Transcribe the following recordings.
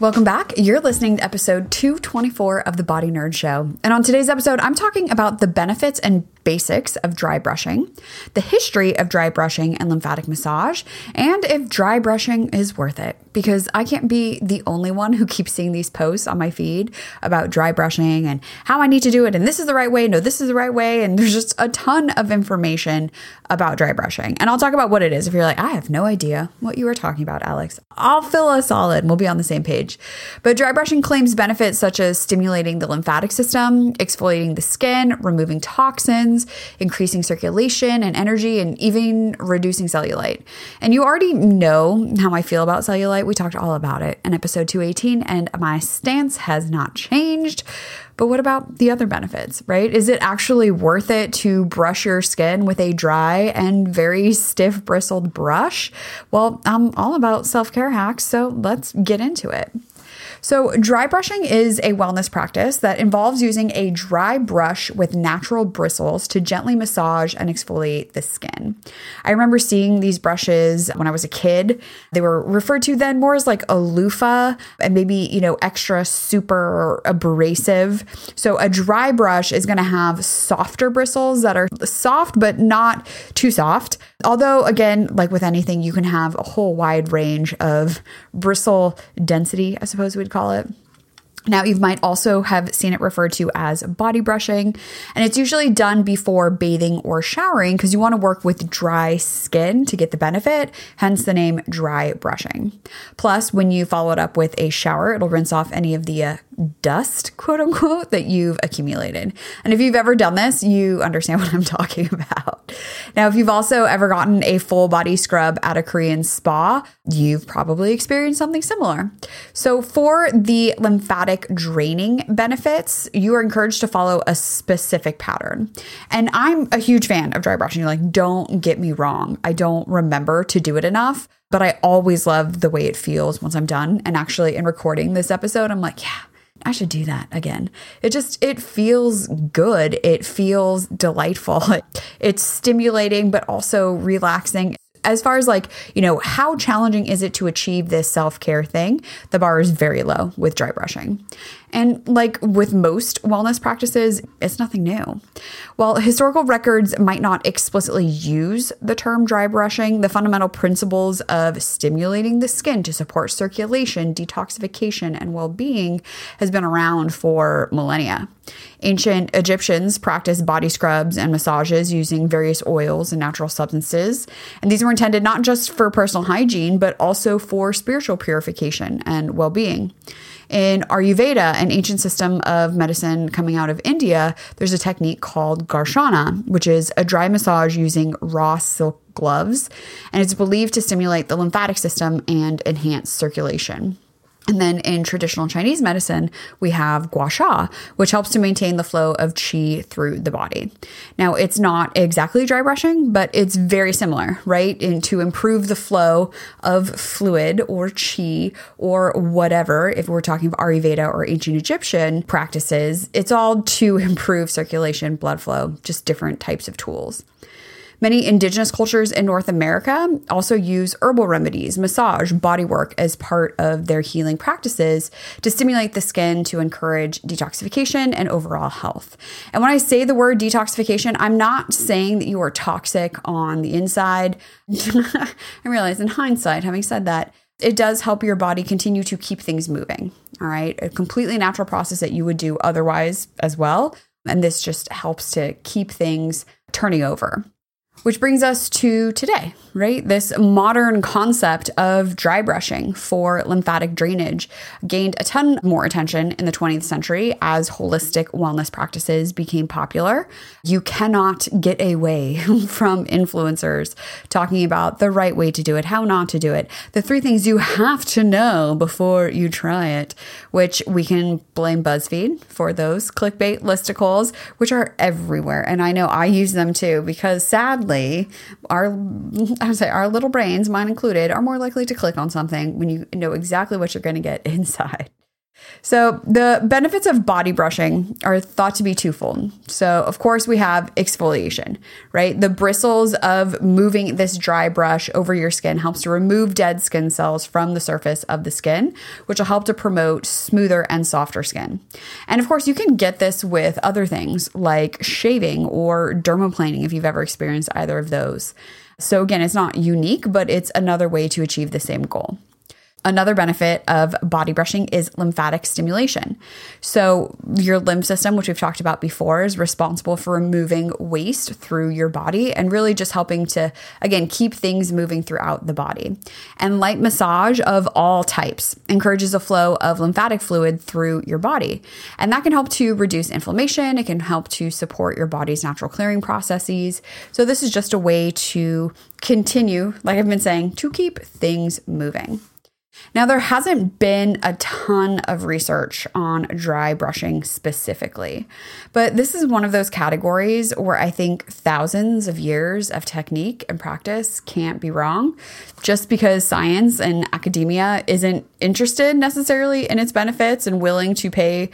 Welcome back. You're listening to episode 224 of the Body Nerd Show. And on today's episode, I'm talking about the benefits and basics of dry brushing, the history of dry brushing and lymphatic massage, and if dry brushing is worth it. Because I can't be the only one who keeps seeing these posts on my feed about dry brushing and how I need to do it. And this is the right way. No, this is the right way. And there's just a ton of information about dry brushing. And I'll talk about what it is. If you're like, I have no idea what you were talking about, Alex, I'll fill us all in. We'll be on the same page. But dry brushing claims benefits such as stimulating the lymphatic system, exfoliating the skin, removing toxins increasing circulation and energy, and even reducing cellulite. And you already know how I feel about cellulite. We talked all about it in episode 218, and my stance has not changed. But what about the other benefits, right? Is it actually worth it to brush your skin with a dry and very stiff bristled brush? Well, I'm all about self care hacks, so let's get into it. So, dry brushing is a wellness practice that involves using a dry brush with natural bristles to gently massage and exfoliate the skin. I remember seeing these brushes when I was a kid. They were referred to then more as like a loofah and maybe, you know, extra super abrasive. So, a dry brush is going to have softer bristles that are soft but not too soft. Although, again, like with anything, you can have a whole wide range of bristle density, I suppose we'd call it. Now, you might also have seen it referred to as body brushing, and it's usually done before bathing or showering because you want to work with dry skin to get the benefit, hence the name dry brushing. Plus, when you follow it up with a shower, it'll rinse off any of the uh, dust, quote unquote, that you've accumulated. And if you've ever done this, you understand what I'm talking about. Now, if you've also ever gotten a full body scrub at a Korean spa, you've probably experienced something similar. So, for the lymphatic draining benefits, you are encouraged to follow a specific pattern. And I'm a huge fan of dry brushing. You're like, don't get me wrong, I don't remember to do it enough but I always love the way it feels once I'm done. And actually, in recording this episode, I'm like, yeah, I should do that again. It just it feels good. It feels delightful. It's stimulating but also relaxing. As far as like, you know, how challenging is it to achieve this self-care thing? The bar is very low with dry brushing. And like with most wellness practices, it's nothing new. While historical records might not explicitly use the term dry brushing, the fundamental principles of stimulating the skin to support circulation, detoxification, and well being has been around for millennia. Ancient Egyptians practiced body scrubs and massages using various oils and natural substances. And these were intended not just for personal hygiene, but also for spiritual purification and well being. In Ayurveda, an ancient system of medicine coming out of India, there's a technique called Gharshana, which is a dry massage using raw silk gloves, and it's believed to stimulate the lymphatic system and enhance circulation. And then in traditional Chinese medicine, we have gua sha, which helps to maintain the flow of qi through the body. Now, it's not exactly dry brushing, but it's very similar, right? And to improve the flow of fluid or qi or whatever, if we're talking of Ayurveda or ancient Egyptian practices, it's all to improve circulation, blood flow, just different types of tools. Many indigenous cultures in North America also use herbal remedies, massage, bodywork as part of their healing practices to stimulate the skin to encourage detoxification and overall health. And when I say the word detoxification, I'm not saying that you are toxic on the inside. I realize in hindsight, having said that, it does help your body continue to keep things moving. All right. A completely natural process that you would do otherwise as well. And this just helps to keep things turning over. Which brings us to today, right? This modern concept of dry brushing for lymphatic drainage gained a ton more attention in the 20th century as holistic wellness practices became popular. You cannot get away from influencers talking about the right way to do it, how not to do it, the three things you have to know before you try it, which we can blame BuzzFeed for those clickbait listicles, which are everywhere. And I know I use them too because sadly, our I would say our little brains, mine included, are more likely to click on something when you know exactly what you're going to get inside. So, the benefits of body brushing are thought to be twofold. So, of course, we have exfoliation, right? The bristles of moving this dry brush over your skin helps to remove dead skin cells from the surface of the skin, which will help to promote smoother and softer skin. And of course, you can get this with other things like shaving or dermaplaning if you've ever experienced either of those. So, again, it's not unique, but it's another way to achieve the same goal. Another benefit of body brushing is lymphatic stimulation. So, your lymph system, which we've talked about before, is responsible for removing waste through your body and really just helping to, again, keep things moving throughout the body. And light massage of all types encourages a flow of lymphatic fluid through your body. And that can help to reduce inflammation, it can help to support your body's natural clearing processes. So, this is just a way to continue, like I've been saying, to keep things moving. Now, there hasn't been a ton of research on dry brushing specifically, but this is one of those categories where I think thousands of years of technique and practice can't be wrong. Just because science and academia isn't interested necessarily in its benefits and willing to pay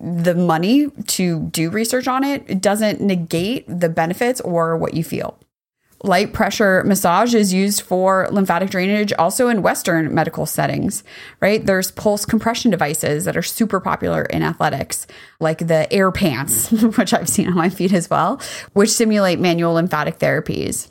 the money to do research on it, it doesn't negate the benefits or what you feel. Light pressure massage is used for lymphatic drainage also in Western medical settings, right? There's pulse compression devices that are super popular in athletics, like the air pants, which I've seen on my feet as well, which simulate manual lymphatic therapies.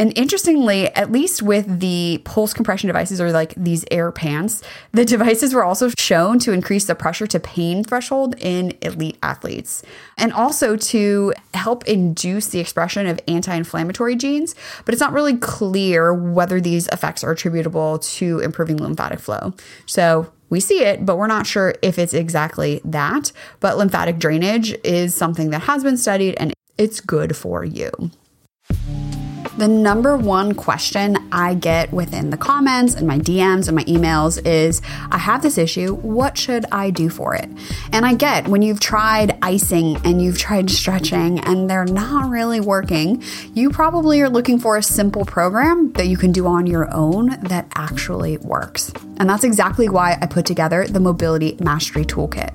And interestingly, at least with the pulse compression devices or like these air pants, the devices were also shown to increase the pressure to pain threshold in elite athletes and also to help induce the expression of anti inflammatory genes. But it's not really clear whether these effects are attributable to improving lymphatic flow. So we see it, but we're not sure if it's exactly that. But lymphatic drainage is something that has been studied and it's good for you. The number one question I get within the comments and my DMs and my emails is I have this issue. What should I do for it? And I get when you've tried icing and you've tried stretching and they're not really working, you probably are looking for a simple program that you can do on your own that actually works. And that's exactly why I put together the Mobility Mastery Toolkit.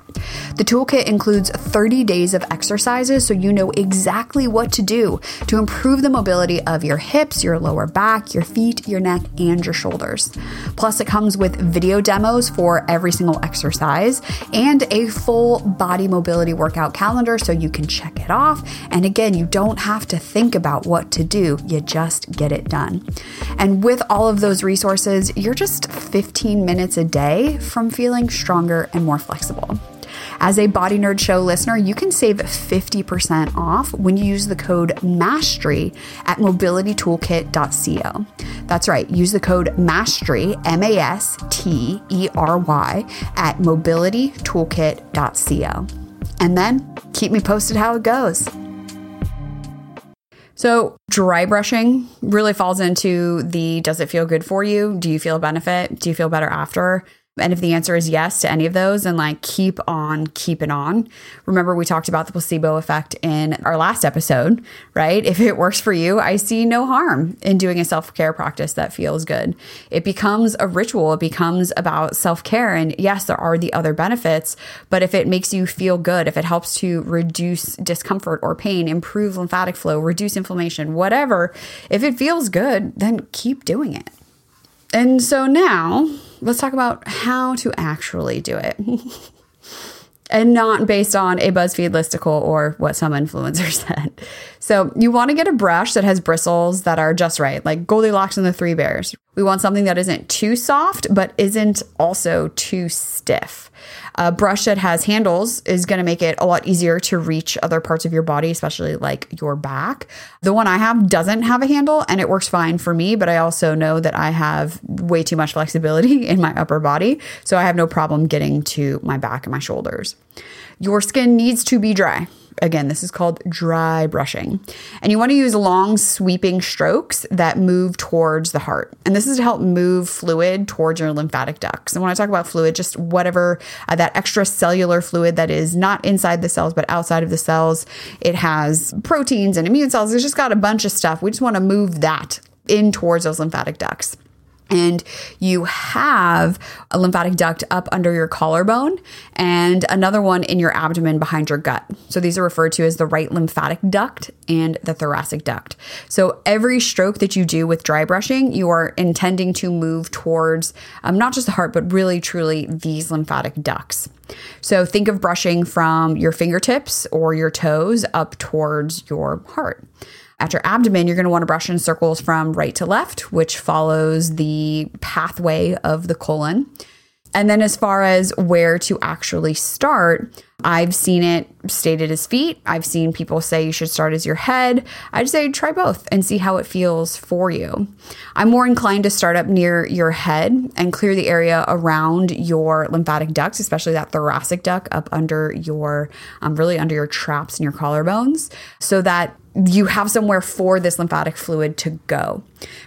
The toolkit includes 30 days of exercises so you know exactly what to do to improve the mobility of your hips, your lower back, your feet, your neck, and your shoulders. Plus, it comes with video demos for every single exercise and a full body mobility workout calendar so you can check it off. And again, you don't have to think about what to do, you just get it done. And with all of those resources, you're just 15 minutes a day from feeling stronger and more flexible. As a Body Nerd Show listener, you can save 50% off when you use the code MASTERY at mobilitytoolkit.co. That's right, use the code MASTERY, M A S T E R Y, at mobilitytoolkit.co. And then keep me posted how it goes. So, dry brushing really falls into the does it feel good for you? Do you feel a benefit? Do you feel better after? And if the answer is yes to any of those, then like keep on keeping on. Remember, we talked about the placebo effect in our last episode, right? If it works for you, I see no harm in doing a self care practice that feels good. It becomes a ritual, it becomes about self care. And yes, there are the other benefits, but if it makes you feel good, if it helps to reduce discomfort or pain, improve lymphatic flow, reduce inflammation, whatever, if it feels good, then keep doing it. And so now let's talk about how to actually do it. and not based on a BuzzFeed listicle or what some influencer said. So you want to get a brush that has bristles that are just right, like Goldilocks and the Three Bears. We want something that isn't too soft, but isn't also too stiff. A brush that has handles is going to make it a lot easier to reach other parts of your body, especially like your back. The one I have doesn't have a handle and it works fine for me, but I also know that I have way too much flexibility in my upper body. So I have no problem getting to my back and my shoulders. Your skin needs to be dry. Again, this is called dry brushing. And you want to use long sweeping strokes that move towards the heart. And this is to help move fluid towards your lymphatic ducts. And when I talk about fluid, just whatever uh, that extracellular fluid that is not inside the cells, but outside of the cells. It has proteins and immune cells. It's just got a bunch of stuff. We just want to move that in towards those lymphatic ducts and you have a lymphatic duct up under your collarbone and another one in your abdomen behind your gut. So these are referred to as the right lymphatic duct and the thoracic duct. So every stroke that you do with dry brushing, you are intending to move towards um, not just the heart, but really truly these lymphatic ducts. So think of brushing from your fingertips or your toes up towards your heart. At your abdomen, you're going to want to brush in circles from right to left, which follows the pathway of the colon. And then, as far as where to actually start, I've seen it stated as feet. I've seen people say you should start as your head. I'd say try both and see how it feels for you. I'm more inclined to start up near your head and clear the area around your lymphatic ducts, especially that thoracic duct up under your, um, really under your traps and your collarbones, so that you have somewhere for this lymphatic fluid to go,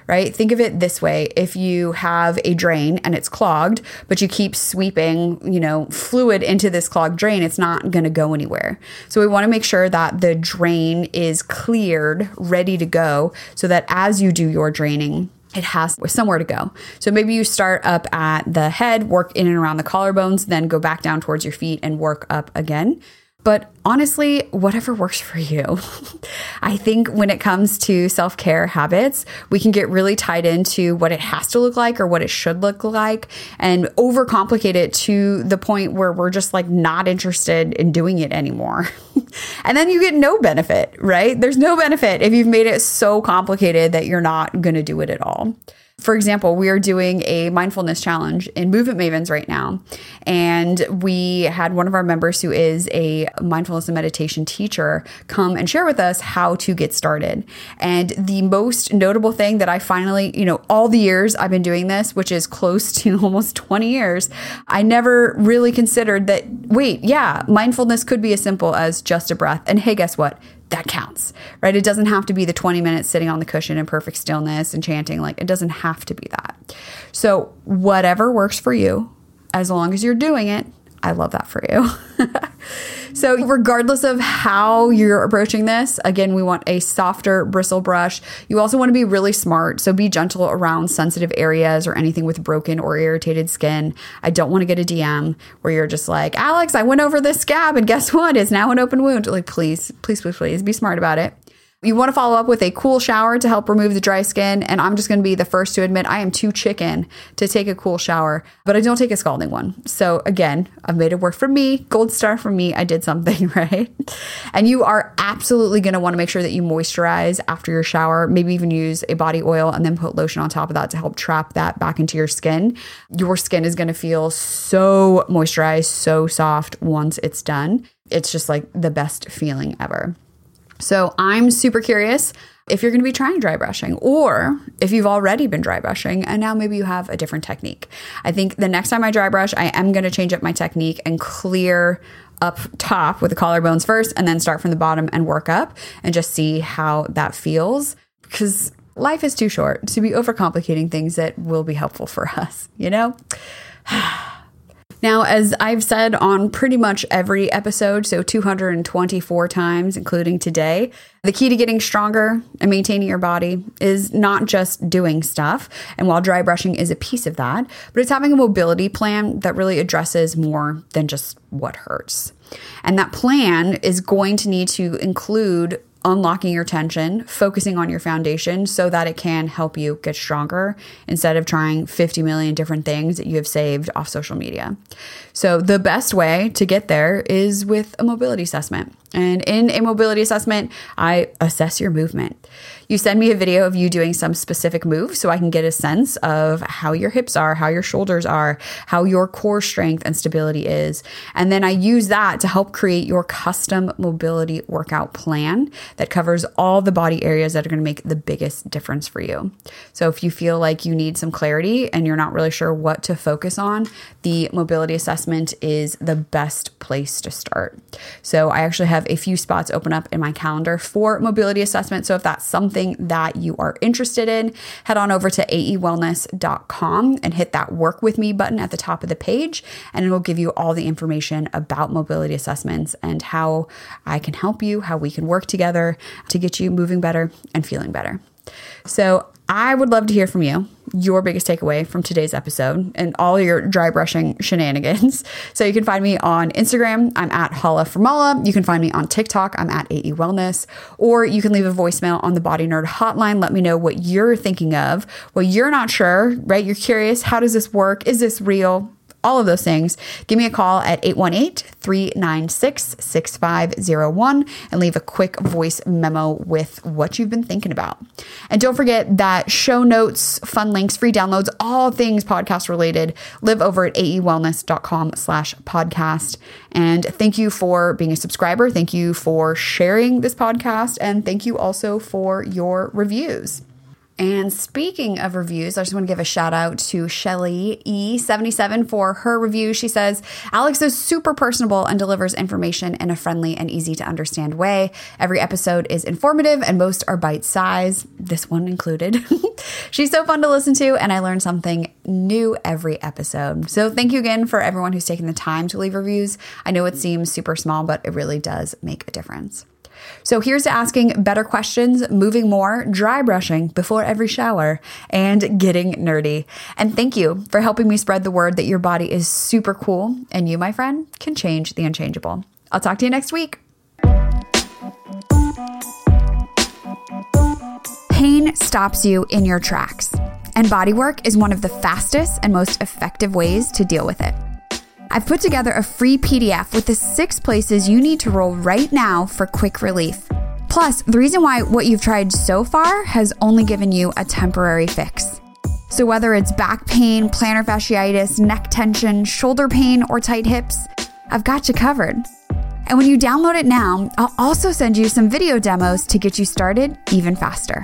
right? Think of it this way. If you have a drain and it's clogged, but you keep sweeping, you know, fluid into this clogged drain, it's not going to go anywhere. So we want to make sure that the drain is cleared, ready to go, so that as you do your draining, it has somewhere to go. So maybe you start up at the head, work in and around the collarbones, then go back down towards your feet and work up again. But honestly, whatever works for you. I think when it comes to self care habits, we can get really tied into what it has to look like or what it should look like and overcomplicate it to the point where we're just like not interested in doing it anymore. and then you get no benefit, right? There's no benefit if you've made it so complicated that you're not going to do it at all. For example, we are doing a mindfulness challenge in Movement Mavens right now. And we had one of our members who is a mindfulness and meditation teacher come and share with us how to get started. And the most notable thing that I finally, you know, all the years I've been doing this, which is close to almost 20 years, I never really considered that, wait, yeah, mindfulness could be as simple as just a breath. And hey, guess what? That counts, right? It doesn't have to be the 20 minutes sitting on the cushion in perfect stillness and chanting. Like, it doesn't have to be that. So, whatever works for you, as long as you're doing it, I love that for you. so, regardless of how you're approaching this, again, we want a softer bristle brush. You also want to be really smart. So, be gentle around sensitive areas or anything with broken or irritated skin. I don't want to get a DM where you're just like, Alex, I went over this scab and guess what? It's now an open wound. Like, please, please, please, please be smart about it. You want to follow up with a cool shower to help remove the dry skin. And I'm just going to be the first to admit I am too chicken to take a cool shower, but I don't take a scalding one. So again, I've made it work for me. Gold star for me. I did something right. And you are absolutely going to want to make sure that you moisturize after your shower, maybe even use a body oil and then put lotion on top of that to help trap that back into your skin. Your skin is going to feel so moisturized, so soft once it's done. It's just like the best feeling ever. So I'm super curious if you're going to be trying dry brushing or if you've already been dry brushing and now maybe you have a different technique. I think the next time I dry brush, I am going to change up my technique and clear up top with the collarbones first and then start from the bottom and work up and just see how that feels because life is too short to be overcomplicating things that will be helpful for us, you know? Now, as I've said on pretty much every episode, so 224 times, including today, the key to getting stronger and maintaining your body is not just doing stuff. And while dry brushing is a piece of that, but it's having a mobility plan that really addresses more than just what hurts. And that plan is going to need to include unlocking your tension, focusing on your foundation so that it can help you get stronger instead of trying 50 million different things that you have saved off social media. So, the best way to get there is with a mobility assessment. And in a mobility assessment, I assess your movement. You send me a video of you doing some specific move so I can get a sense of how your hips are, how your shoulders are, how your core strength and stability is. And then I use that to help create your custom mobility workout plan that covers all the body areas that are going to make the biggest difference for you. So if you feel like you need some clarity and you're not really sure what to focus on, the mobility assessment is the best place to start. So I actually have a few spots open up in my calendar for mobility assessment. So if that's something something that you are interested in, head on over to aewellness.com and hit that work with me button at the top of the page, and it will give you all the information about mobility assessments and how I can help you, how we can work together to get you moving better and feeling better. So, I would love to hear from you, your biggest takeaway from today's episode and all your dry brushing shenanigans. So you can find me on Instagram. I'm at Hala Formala. You can find me on TikTok. I'm at AE Wellness. Or you can leave a voicemail on the Body Nerd hotline. Let me know what you're thinking of, what you're not sure, right? You're curious. How does this work? Is this real? All of those things, give me a call at 818 396 6501 and leave a quick voice memo with what you've been thinking about. And don't forget that show notes, fun links, free downloads, all things podcast related live over at aewellness.com slash podcast. And thank you for being a subscriber. Thank you for sharing this podcast. And thank you also for your reviews. And speaking of reviews, I just want to give a shout out to Shelly E77 for her review. She says, Alex is super personable and delivers information in a friendly and easy to understand way. Every episode is informative and most are bite size, this one included. She's so fun to listen to, and I learn something new every episode. So thank you again for everyone who's taken the time to leave reviews. I know it seems super small, but it really does make a difference. So here's to asking better questions, moving more, dry brushing before every shower, and getting nerdy. And thank you for helping me spread the word that your body is super cool and you, my friend, can change the unchangeable. I'll talk to you next week. Pain stops you in your tracks, and bodywork is one of the fastest and most effective ways to deal with it. I've put together a free PDF with the six places you need to roll right now for quick relief. Plus, the reason why what you've tried so far has only given you a temporary fix. So, whether it's back pain, plantar fasciitis, neck tension, shoulder pain, or tight hips, I've got you covered. And when you download it now, I'll also send you some video demos to get you started even faster